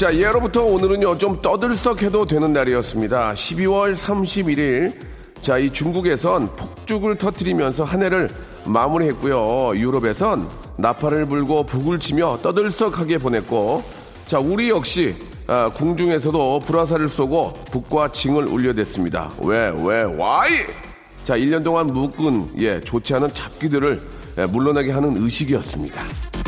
자, 예로부터 오늘은요, 좀 떠들썩해도 되는 날이었습니다. 12월 31일. 자, 이 중국에선 폭죽을 터트리면서 한 해를 마무리했고요. 유럽에선 나팔을 불고 북을 치며 떠들썩하게 보냈고, 자, 우리 역시 아, 궁중에서도 불화살을 쏘고 북과 징을 울려댔습니다. 왜, 왜, 와이! 자, 1년 동안 묵은, 예, 좋지 않은 잡기들을 예, 물러나게 하는 의식이었습니다.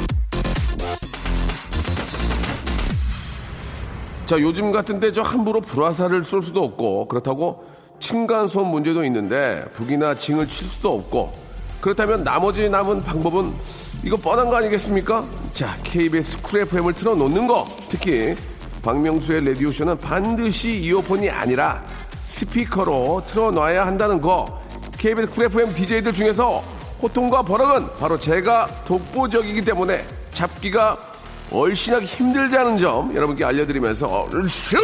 자, 요즘 같은데 저 함부로 불화살을 쏠 수도 없고 그렇다고 층간소음 문제도 있는데 북이나 징을 칠 수도 없고 그렇다면 나머지 남은 방법은 이거 뻔한 거 아니겠습니까? 자, KBS 쿨 FM을 틀어놓는 거 특히 박명수의 라디오쇼는 반드시 이어폰이 아니라 스피커로 틀어놔야 한다는 거 KBS 쿨 FM DJ들 중에서 호통과 버럭은 바로 제가 독보적이기 때문에 잡기가 얼씬하기 힘들다는 점 여러분께 알려드리면서 얼쑤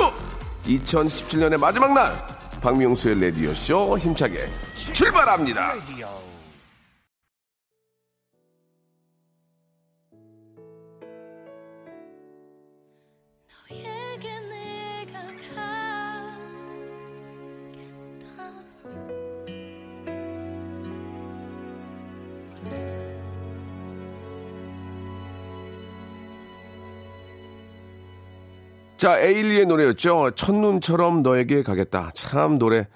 2017년의 마지막 날 박명수의 라디오쇼 힘차게 출발합니다. 너에게 자, 에일리의 노래였죠. 첫눈처럼 너에게 가겠다. 참 노래,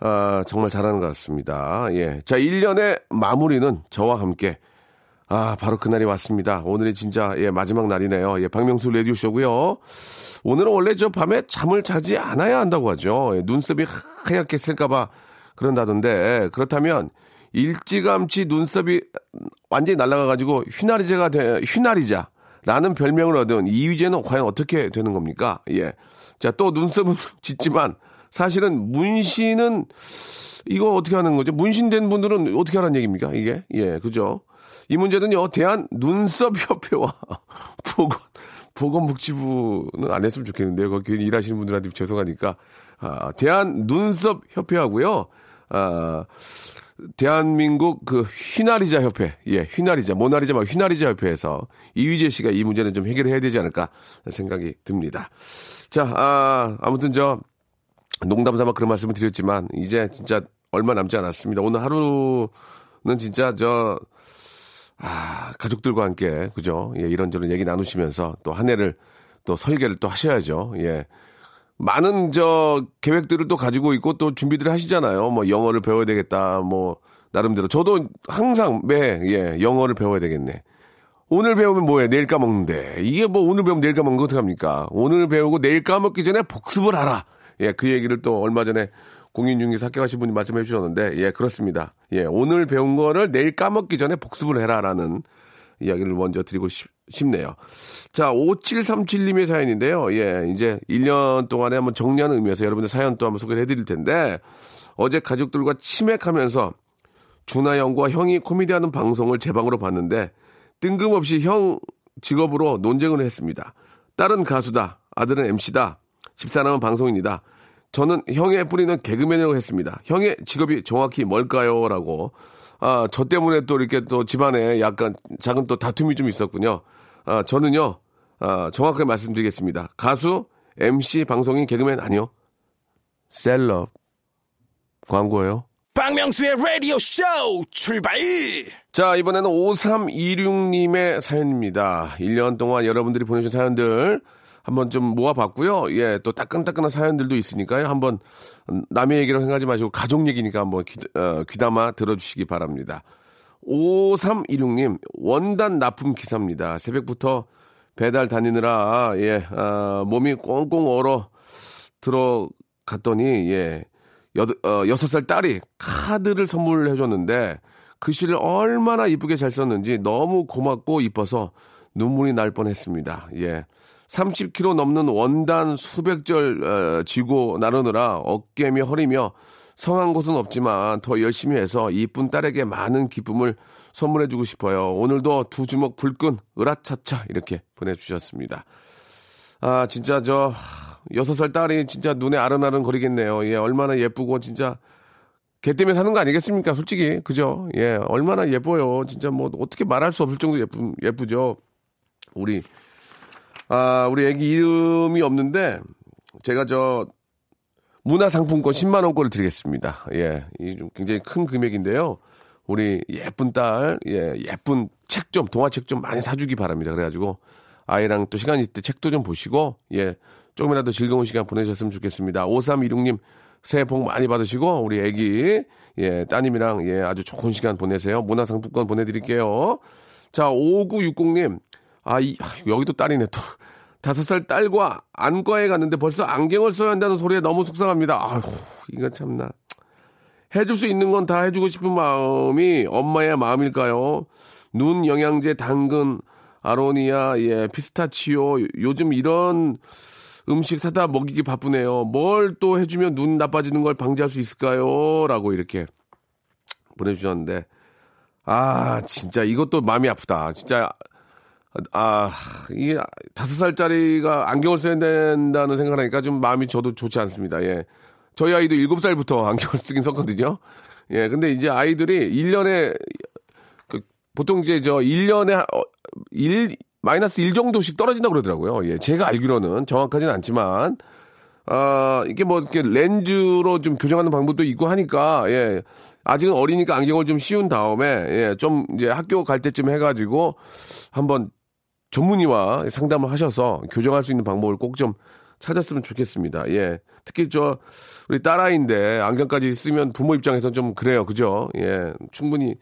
아, 정말 잘하는 것 같습니다. 예. 자, 1년의 마무리는 저와 함께, 아, 바로 그날이 왔습니다. 오늘이 진짜, 예, 마지막 날이네요. 예, 박명수 라디오쇼고요 오늘은 원래 저 밤에 잠을 자지 않아야 한다고 하죠. 예, 눈썹이 하얗게 셀까봐 그런다던데, 그렇다면, 일찌감치 눈썹이 완전히 날아가가지고 휘나리자가 돼, 휘나리자. 라는 별명을 얻은 이휘재는 과연 어떻게 되는 겁니까? 예. 자, 또 눈썹은 짓지만 사실은 문신은 이거 어떻게 하는 거죠? 문신된 분들은 어떻게 하라는 얘기입니까? 이게? 예, 그죠? 이 문제는요, 대한 눈썹협회와 보건, 보건복지부는 안 했으면 좋겠는데요. 거기 일하시는 분들한테 죄송하니까. 아, 대한 눈썹협회하고요, 아, 대한민국 그 휘나리자 협회, 예, 휘나리자, 모나리자 막 휘나리자 협회에서 이휘재 씨가 이 문제는 좀 해결해야 되지 않을까 생각이 듭니다. 자, 아, 아무튼 저 농담 삼아 그런 말씀을 드렸지만 이제 진짜 얼마 남지 않았습니다. 오늘 하루는 진짜 저 아, 가족들과 함께 그죠? 예, 이런저런 얘기 나누시면서 또 한 해를 또 설계를 또 하셔야죠. 예. 많은 저 계획들을 또 가지고 있고 또 준비들을 하시잖아요. 뭐 영어를 배워야 되겠다. 뭐 나름대로 저도 항상 매 예, 영어를 배워야 되겠네. 오늘 배우면 뭐해? 내일 까먹는데. 이게 뭐 오늘 배우면 내일 까먹는 거 어떡합니까? 오늘 배우고 내일 까먹기 전에 복습을 하라. 예, 그 얘기를 또 얼마 전에 공인중개사 합격하신 분이 말씀해 주셨는데, 예, 그렇습니다. 예, 오늘 배운 거를 내일 까먹기 전에 복습을 해라라는 이야기를 먼저 드리고 싶, 싶네요. 자, 5737님의 사연인데요. 예, 이제 1년 동안에 한번 정리하는 의미에서 여러분들 사연 또 한번 소개를 해드릴 텐데, 어제 가족들과 치맥하면서 준하 형과 형이 코미디 하는 방송을 제 방으로 봤는데, 뜬금없이 형 직업으로 논쟁을 했습니다. 딸은 가수다. 아들은 MC다. 집사람은 방송인이다. 저는 형의 뿌리는 개그맨이라고 했습니다. 형의 직업이 정확히 뭘까요? 라고. 아, 저 때문에 또 이렇게 또 집안에 약간 작은 또 다툼이 좀 있었군요. 아, 저는요, 아, 정확하게 말씀드리겠습니다. 가수, MC, 방송인, 개그맨 아니요. 셀럽. 광고예요. 박명수의 라디오 쇼 출발! 자, 이번에는 5326님의 사연입니다. 1년 동안 여러분들이 보내주신 사연들 한번 좀 모아봤고요. 예, 또 따끈따끈한 사연들도 있으니까요. 한번 남의 얘기로 생각하지 마시고 가족 얘기니까 한번 귀, 어, 귀담아 들어주시기 바랍니다. 5326님, 원단 납품 기사입니다. 새벽부터 배달 다니느라, 예, 아, 몸이 꽁꽁 얼어 들어갔더니, 예, 여덟, 어, 살 딸이 카드를 선물해 줬는데, 글씨를 얼마나 이쁘게 잘 썼는지 너무 고맙고 이뻐서 눈물이 날 뻔했습니다. 예. 30kg 넘는 원단 수백 절 어, 쥐고 나르느라 어깨며 허리며 성한 곳은 없지만 더 열심히 해서 이쁜 딸에게 많은 기쁨을 선물해주고 싶어요. 오늘도 두 주먹 불끈 으라차차 이렇게 보내주셨습니다. 아 진짜 저 여섯 살 딸이 진짜 눈에 아른아른 거리겠네요. 예 얼마나 예쁘고 진짜 걔 때문에 사는 거 아니겠습니까? 솔직히 그죠? 예 얼마나 예뻐요. 진짜 뭐 어떻게 말할 수 없을 정도 예쁘 예쁘죠. 우리 아, 우리 애기 이름이 없는데, 제가 저, 문화상품권 10만 원권을 드리겠습니다. 예. 이좀 굉장히 큰 금액인데요. 우리 예쁜 딸, 예, 예쁜 책 좀, 동화책 좀 많이 사주기 바랍니다. 그래가지고, 아이랑 또 시간 있을 때 책도 좀 보시고, 예, 조금이라도 즐거운 시간 보내셨으면 좋겠습니다. 5316님, 새해 복 많이 받으시고, 우리 애기, 예, 따님이랑, 예, 아주 좋은 시간 보내세요. 문화상품권 보내드릴게요. 자, 5960님, 아, 이, 아, 여기도 딸이네, 또. 다섯 살 딸과 안과에 갔는데 벌써 안경을 써야 한다는 소리에 너무 속상합니다. 아휴, 이거 참나. 해줄 수 있는 건 다 해주고 싶은 마음이 엄마의 마음일까요? 눈 영양제, 당근, 아로니아, 예, 피스타치오, 요즘 이런 음식 사다 먹이기 바쁘네요. 뭘 또 해주면 눈 나빠지는 걸 방지할 수 있을까요? 라고 이렇게 보내주셨는데, 아, 진짜 이것도 마음이 아프다. 진짜 아, 이게 다섯 살짜리가 안경을 써야 된다는 생각을 하니까 좀 마음이 저도 좋지 않습니다. 예. 저희 아이도 일곱 살부터 안경을 쓰긴 썼거든요. 예, 근데 이제 아이들이 1년에, 그, 보통 이제 저 1년에, 어, 1, 마이너스 1 정도씩 떨어진다고 그러더라고요. 예, 제가 알기로는 정확하진 않지만, 아, 이게 뭐 이렇게 렌즈로 좀 교정하는 방법도 있고 하니까, 예. 아직은 어리니까 안경을 좀 씌운 다음에, 예, 좀 이제 학교 갈 때쯤 해가지고 한번 전문의와 상담을 하셔서 교정할 수 있는 방법을 꼭 좀 찾았으면 좋겠습니다. 예. 특히 저, 우리 딸아이인데 안경까지 쓰면 부모 입장에서 좀 그래요. 그죠? 예. 충분히,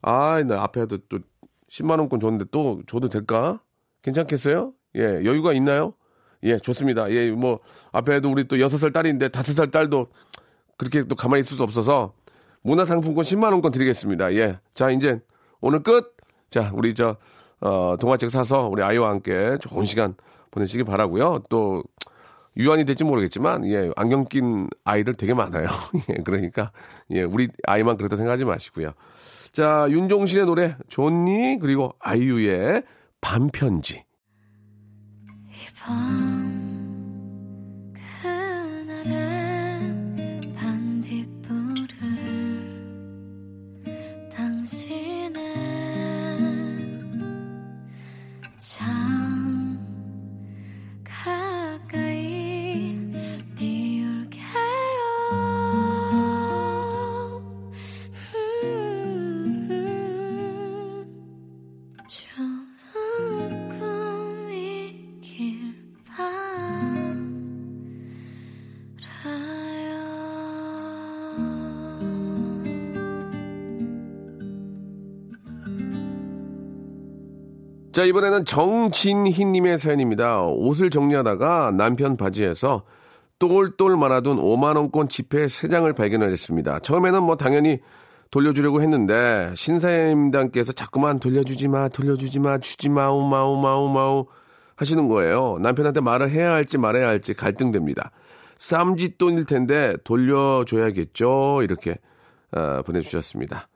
아, 나 앞에도 또 10만 원권 줬는데 또 줘도 될까? 괜찮겠어요? 예. 여유가 있나요? 예, 좋습니다. 예, 뭐, 앞에도 우리 또 6살 딸인데 5살 딸도 그렇게 또 가만히 있을 수 없어서 문화상품권 10만 원권 드리겠습니다. 예. 자, 이제 오늘 끝. 자, 우리 저, 어, 동화책 사서 우리 아이와 함께 좋은 시간 보내시기 바라고요. 또 유한이 될지 모르겠지만 예, 안경 낀 아이들 되게 많아요. 예, 그러니까 예, 우리 아이만 그렇다 생각하지 마시고요. 자, 윤종신의 노래 존니 그리고 아이유의 반편지. 이밤 자, 이번에는 정진희님의 사연입니다. 옷을 정리하다가 남편 바지에서 똘똘 말아둔 5만원권 지폐 3장을 발견했습니다. 처음에는 뭐 당연히 돌려주려고 했는데, 신사임당께서 자꾸만 돌려주지 마, 돌려주지 마, 주지 마우, 마우, 마우, 마우 하시는 거예요. 남편한테 말을 해야 할지 말아야 할지 갈등됩니다. 쌈짓돈일 텐데 돌려줘야겠죠? 이렇게 어, 보내주셨습니다.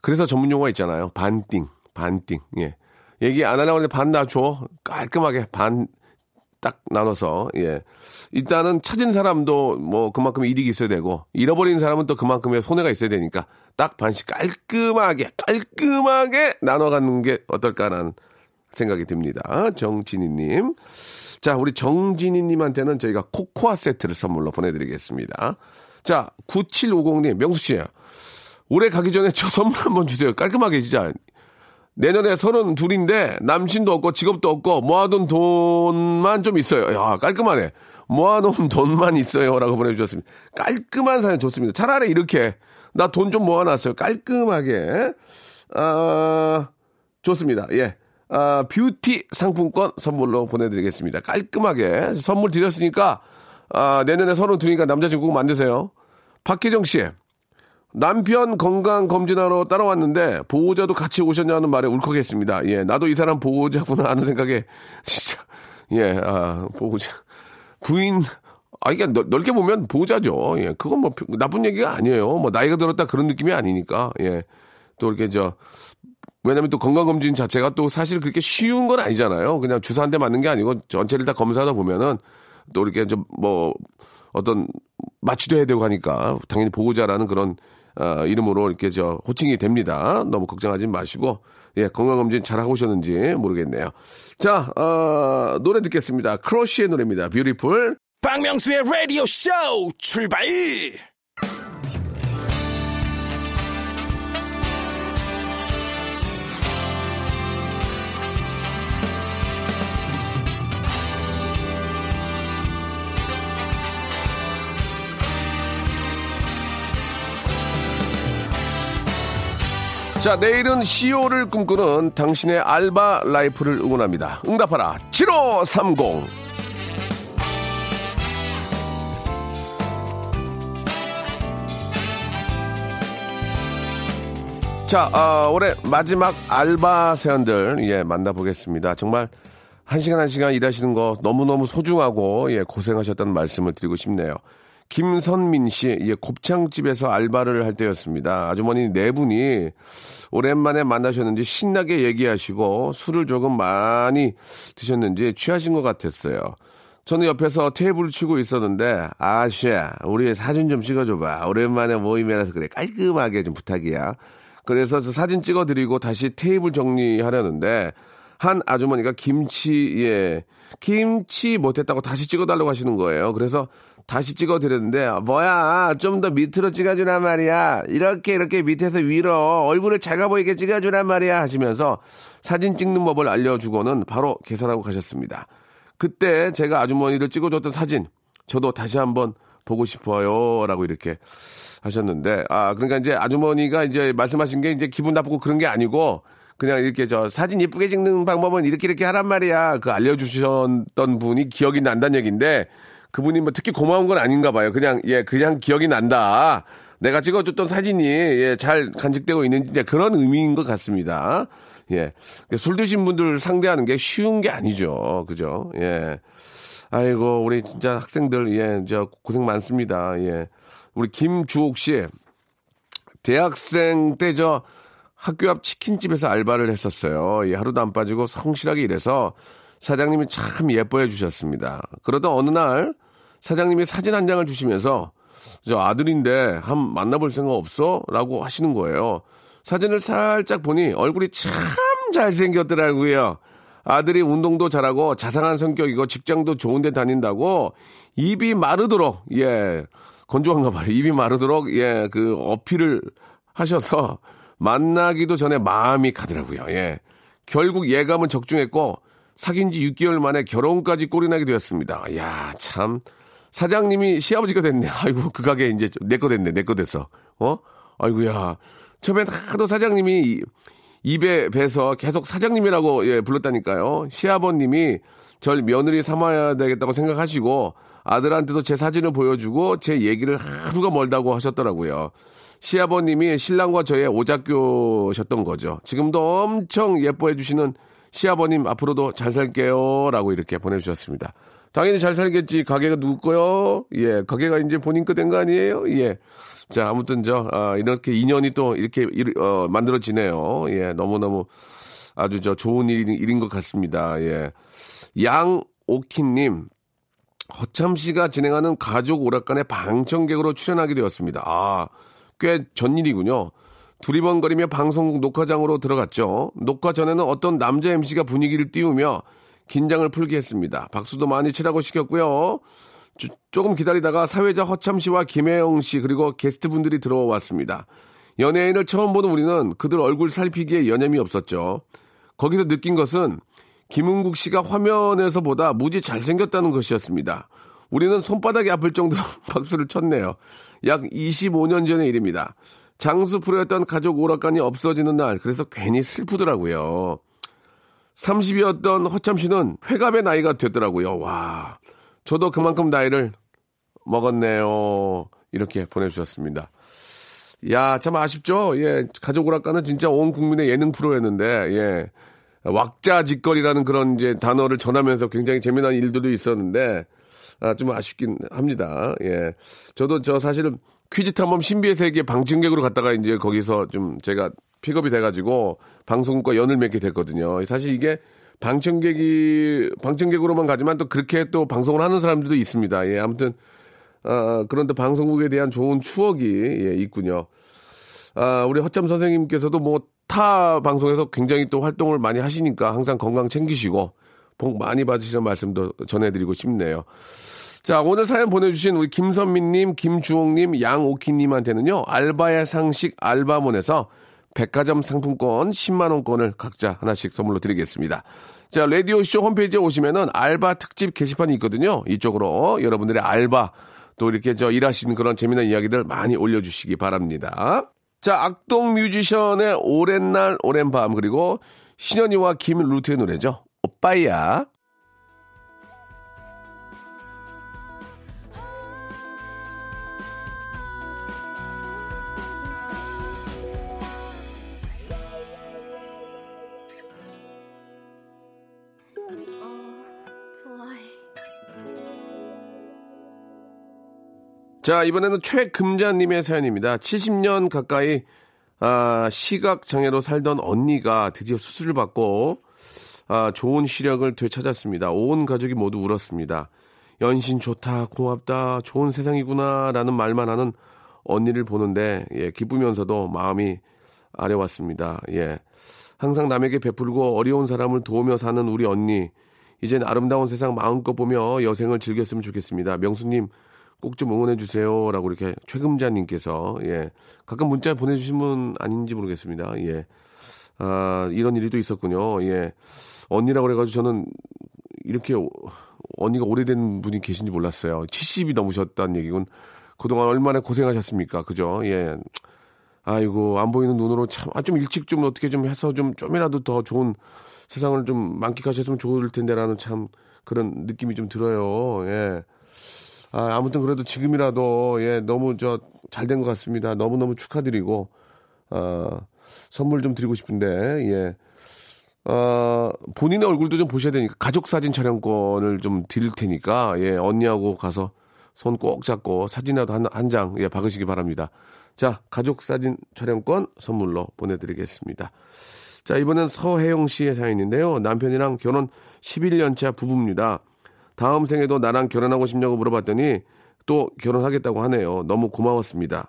그래서 전문 용어 있잖아요. 반띵, 반띵. 예. 얘기 안 하려고 하는데 반나 줘. 깔끔하게 반 딱 나눠서, 예. 일단은 찾은 사람도 뭐 그만큼 이익이 있어야 되고, 잃어버린 사람은 또 그만큼의 손해가 있어야 되니까, 딱 반씩 깔끔하게, 깔끔하게 나눠 갖는 게 어떨까라는 생각이 듭니다. 정진희님. 자, 우리 정진희님한테는 저희가 코코아 세트를 선물로 보내드리겠습니다. 자, 9750님, 명수씨. 올해 가기 전에 저 선물 한번 주세요. 깔끔하게 진짜. 내년에 서른 둘인데 남친도 없고 직업도 없고 모아둔 돈만 좀 있어요. 야 깔끔하네. 모아놓은 돈만 있어요라고 보내주셨습니다. 깔끔한 사연 좋습니다. 차라리 이렇게 나 돈 좀 모아놨어요. 깔끔하게 아 좋습니다. 예. 아, 뷰티 상품권 선물로 보내드리겠습니다. 깔끔하게 선물 드렸으니까 아, 내년에 서른 둘이니까 남자친구 꼭 만드세요. 박혜정 씨. 남편 건강 검진하러 따라왔는데 보호자도 같이 오셨냐는 말에 울컥했습니다. 예, 나도 이 사람 보호자구나 하는 생각에 진짜 예, 아, 보호자 부인 아 이게 넓, 넓게 보면 보호자죠. 예, 그건 뭐 나쁜 얘기가 아니에요. 뭐 나이가 들었다 그런 느낌이 아니니까 예, 또 이렇게 저 왜냐면 또 건강검진 자체가 또 사실 그렇게 쉬운 건 아니잖아요. 그냥 주사 한 대 맞는 게 아니고 전체를 다 검사하다 보면은 또 이렇게 좀 뭐 어떤 마취도 해야 되고 하니까 당연히 보호자라는 그런 어, 이름으로 이렇게 저 호칭이 됩니다. 너무 걱정하지 마시고 예 건강검진 잘 하고 오셨는지 모르겠네요. 자 어, 노래 듣겠습니다. 크러쉬의 노래입니다. Beautiful. 박명수의 라디오 쇼 출발! 자, 내일은 CEO를 꿈꾸는 당신의 알바 라이프를 응원합니다. 응답하라. 7530. 자, 아, 올해 마지막 알바 세연들, 예, 만나보겠습니다. 정말 한 시간 한 시간 일하시는 거 너무너무 소중하고, 예, 고생하셨다는 말씀을 드리고 싶네요. 김선민 씨, 예, 곱창집에서 알바를 할 때였습니다. 아주머니 네 분이 오랜만에 만나셨는지 신나게 얘기하시고 술을 조금 많이 드셨는지 취하신 것 같았어요. 저는 옆에서 테이블을 치고 있었는데, 아씨, 우리 사진 좀 찍어줘봐. 오랜만에 모임이라서 그래. 깔끔하게 좀 부탁이야. 그래서 저 사진 찍어드리고 다시 테이블 정리하려는데, 한 아주머니가 김치, 예, 김치 못했다고 다시 찍어달라고 하시는 거예요. 그래서 다시 찍어드렸는데, 뭐야, 좀 더 밑으로 찍어주란 말이야. 이렇게, 이렇게 밑에서 위로 얼굴을 작아 보이게 찍어주란 말이야. 하시면서 사진 찍는 법을 알려주고는 바로 계산하고 가셨습니다. 그때 제가 아주머니를 찍어줬던 사진, 저도 다시 한번 보고 싶어요. 라고 이렇게 하셨는데, 아, 그러니까 이제 아주머니가 이제 말씀하신 게 이제 기분 나쁘고 그런 게 아니고, 그냥 이렇게 저 사진 예쁘게 찍는 방법은 이렇게 이렇게 하란 말이야. 그 알려주셨던 분이 기억이 난다는 얘기인데, 그분이 뭐 특히 고마운 건 아닌가 봐요. 그냥, 예, 그냥 기억이 난다. 내가 찍어줬던 사진이, 예, 잘 간직되고 있는, 이제 그런 의미인 것 같습니다. 예. 술 드신 분들 상대하는 게 쉬운 게 아니죠. 그죠? 예. 아이고, 우리 진짜 학생들, 예, 저 고생 많습니다. 예. 우리 김주옥 씨, 대학생 때 저 학교 앞 치킨집에서 알바를 했었어요. 예, 하루도 안 빠지고 성실하게 일해서 사장님이 참 예뻐해 주셨습니다. 그러다 어느 날 사장님이 사진 한 장을 주시면서 저 아들인데 한 만나볼 생각 없어? 라고 하시는 거예요. 사진을 살짝 보니 얼굴이 참 잘생겼더라고요. 아들이 운동도 잘하고 자상한 성격이고 직장도 좋은 데 다닌다고 입이 마르도록, 예, 건조한가 봐요. 입이 마르도록, 예, 그 어필을 하셔서 만나기도 전에 마음이 가더라고요. 예. 결국 예감은 적중했고 사귄 지 6개월 만에 결혼까지 꼴이나게 되었습니다. 야, 참. 사장님이 시아버지가 됐네. 아이고, 그 가게 이제 내 거 됐네. 내 거 됐어. 어? 아이고야. 처음엔 하도 사장님이 입에 배서 계속 사장님이라고 예, 불렀다니까요. 시아버님이 절 며느리 삼아야 되겠다고 생각하시고 아들한테도 제 사진을 보여주고 제 얘기를 하루가 멀다고 하셨더라고요. 시아버님이 신랑과 저의 오작교셨던 거죠. 지금도 엄청 예뻐해 주시는 시아버님 앞으로도 잘 살게요. 라고 이렇게 보내주셨습니다. 당연히 잘 살겠지. 가게가 누구 거요? 예, 가게가 이제 본인 거 된 거 아니에요? 예. 자, 아무튼 저, 아, 이렇게 인연이 또 이렇게, 일, 어, 만들어지네요. 예, 너무너무 아주 저 좋은 일, 일인 것 같습니다. 예. 양오키님, 허참 씨가 진행하는 가족 오락관에 방청객으로 출연하게 되었습니다. 아, 꽤 전일이군요. 두리번거리며 방송국 녹화장으로 들어갔죠. 녹화 전에는 어떤 남자 MC가 분위기를 띄우며 긴장을 풀게 했습니다. 박수도 많이 치라고 시켰고요. 조, 조금 기다리다가 사회자 허참 씨와 김혜영 씨 그리고 게스트 분들이 들어왔습니다. 연예인을 처음 보는 우리는 그들 얼굴 살피기에 여념이 없었죠. 거기서 느낀 것은 김은국 씨가 화면에서 보다 무지 잘생겼다는 것이었습니다. 우리는 손바닥이 아플 정도로 박수를 쳤네요. 약 25년 전의 일입니다. 장수 프로였던 가족 오락관이 없어지는 날, 그래서 괜히 슬프더라고요. 30이었던 허참 씨는 회갑의 나이가 됐더라고요. 와, 저도 그만큼 나이를 먹었네요. 이렇게 보내주셨습니다. 야, 참 아쉽죠? 예, 가족 오락가는 진짜 온 국민의 예능 프로였는데, 예. 왁자지껄이라는 그런 이제 단어를 전하면서 굉장히 재미난 일들도 있었는데, 아, 좀 아쉽긴 합니다. 예. 저도 저 사실은 퀴즈 탐험 신비의 세계 방청객으로 갔다가 이제 거기서 좀 제가 픽업이 돼가지고 방송국과 연을 맺게 됐거든요. 사실 이게 방청객이, 방청객으로만 가지만 또 그렇게 또 방송을 하는 사람들도 있습니다. 예, 아무튼, 아, 그런데 방송국에 대한 좋은 추억이, 예, 있군요. 아, 우리 허참 선생님께서도 뭐 타 방송에서 굉장히 또 활동을 많이 하시니까 항상 건강 챙기시고 복 많이 받으시는 말씀도 전해드리고 싶네요. 자, 오늘 사연 보내주신 우리 김선민님, 김주홍님, 양오키님한테는요, 알바의 상식 알바몬에서 백화점 상품권 10만원권을 각자 하나씩 선물로 드리겠습니다. 자, 라디오쇼 홈페이지에 오시면은 알바 특집 게시판이 있거든요. 이쪽으로 여러분들의 알바 또 이렇게 저 일하시는 그런 재미난 이야기들 많이 올려주시기 바랍니다. 자, 악동 뮤지션의 오랜 날, 오랜 밤, 그리고 신현이와 김루트의 노래죠. 좋아해. 자, 이번에는 최금자님의 사연입니다. 70년 가까이, 아, 시각장애로 살던 언니가 드디어 수술을 받고, 아, 좋은 시력을 되찾았습니다. 온 가족이 모두 울었습니다. 연신 좋다, 고맙다, 좋은 세상이구나, 라는 말만 하는 언니를 보는데, 예, 기쁘면서도 마음이 아려왔습니다. 예. 항상 남에게 베풀고 어려운 사람을 도우며 사는 우리 언니. 이젠 아름다운 세상 마음껏 보며 여생을 즐겼으면 좋겠습니다. 명수님, 꼭 좀 응원해 주세요. 라고 이렇게 최금자님께서, 예. 가끔 문자 보내주신 분 아닌지 모르겠습니다. 예. 아, 이런 일이 또 있었군요. 예. 언니라고 그래가지고 저는 이렇게 오- 언니가 오래된 분이 계신지 몰랐어요. 70이 넘으셨다는 얘기군. 그동안 얼마나 고생하셨습니까? 그죠? 예. 아이고, 안 보이는 눈으로 참, 아, 좀 일찍 좀 어떻게 좀 해서 좀, 좀이라도 더 좋은 세상을 좀 만끽하셨으면 좋을 텐데라는 참 그런 느낌이 좀 들어요. 예. 아, 아무튼 그래도 지금이라도, 예, 너무 저, 잘 된 것 같습니다. 너무너무 축하드리고, 아, 선물 좀 드리고 싶은데, 예. 어, 본인의 얼굴도 좀 보셔야 되니까, 가족 사진 촬영권을 좀 드릴 테니까, 예, 언니하고 가서 손 꼭 잡고 사진이라도 한, 한 장, 예, 박으시기 바랍니다. 자, 가족 사진 촬영권 선물로 보내 드리겠습니다. 자, 이번엔 서혜영 씨의 사연인데요. 남편이랑 결혼 11년차 부부입니다. 다음 생에도 나랑 결혼하고 싶냐고 물어봤더니 또 결혼하겠다고 하네요. 너무 고마웠습니다.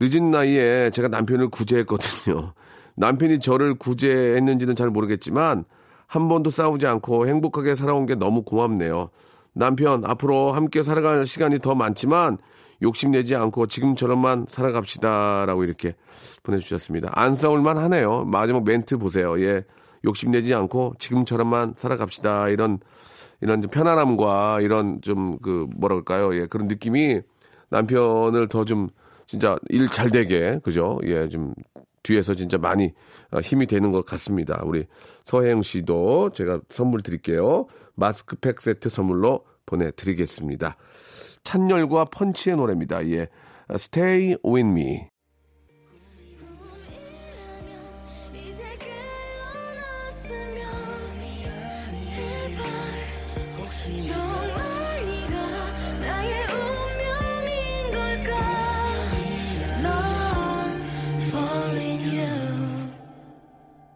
늦은 나이에 제가 남편을 구제했거든요. 남편이 저를 구제했는지는 잘 모르겠지만 한 번도 싸우지 않고 행복하게 살아온 게 너무 고맙네요. 남편 앞으로 함께 살아갈 시간이 더 많지만 욕심내지 않고 지금처럼만 살아갑시다 라고 이렇게 보내주셨습니다. 안 싸울만 하네요. 마지막 멘트 보세요. 예, 욕심내지 않고 지금처럼만 살아갑시다 이런 이런 좀 편안함과 이런 좀 그 뭐랄까요 예 그런 느낌이 남편을 더 좀 진짜 일 잘 되게 그죠 예 좀 뒤에서 진짜 많이 어, 힘이 되는 것 같습니다. 우리 서혜영 씨도 제가 선물 드릴게요. 마스크팩 세트 선물로 보내드리겠습니다. 찬열과 펀치의 노래입니다. 예, Stay with me.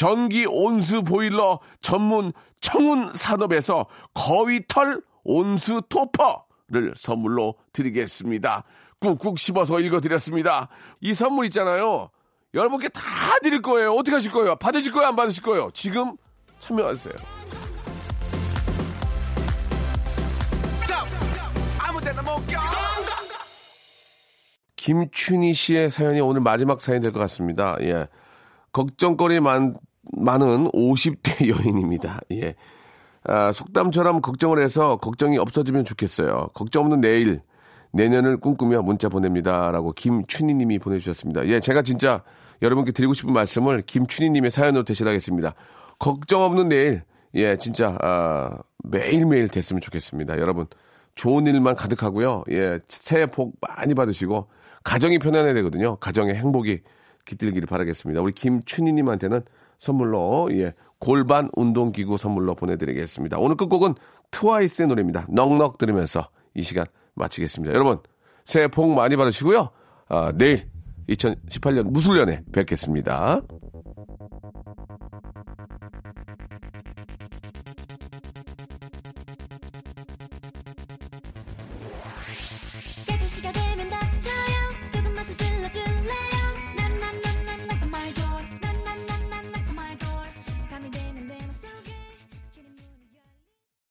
전기 온수 보일러 전문 청운 산업에서 거위털 온수 토퍼를 선물로 드리겠습니다. 꾹꾹 씹어서 읽어드렸습니다. 이 선물 있잖아요. 여러분께 다 드릴 거예요. 어떻게 하실 거예요? 받으실 거예요? 안 받으실 거예요? 지금 참여하세요. 김춘희 씨의 사연이 오늘 마지막 사연이 될것 같습니다. 예. 걱정거리 많, 많은 50대 여인입니다. 예. 아, 속담처럼 걱정을 해서 걱정이 없어지면 좋겠어요. 걱정 없는 내일, 내년을 꿈꾸며 문자 보냅니다. 라고 김춘희 님이 보내주셨습니다. 예, 제가 진짜 여러분께 드리고 싶은 말씀을 김춘희 님의 사연으로 대신하겠습니다. 걱정 없는 내일, 예, 진짜, 아, 매일매일 됐으면 좋겠습니다. 여러분, 좋은 일만 가득하고요. 예, 새해 복 많이 받으시고, 가정이 편안해야 되거든요. 가정의 행복이 깃들기를 바라겠습니다. 우리 김춘희 님한테는 선물로, 예, 골반 운동기구 선물로 보내드리겠습니다. 오늘 끝곡은 트와이스의 노래입니다. 넉넉 들으면서 이 시간 마치겠습니다. 여러분, 새해 복 많이 받으시고요. 아, 내일 2018년 무술년에 뵙겠습니다.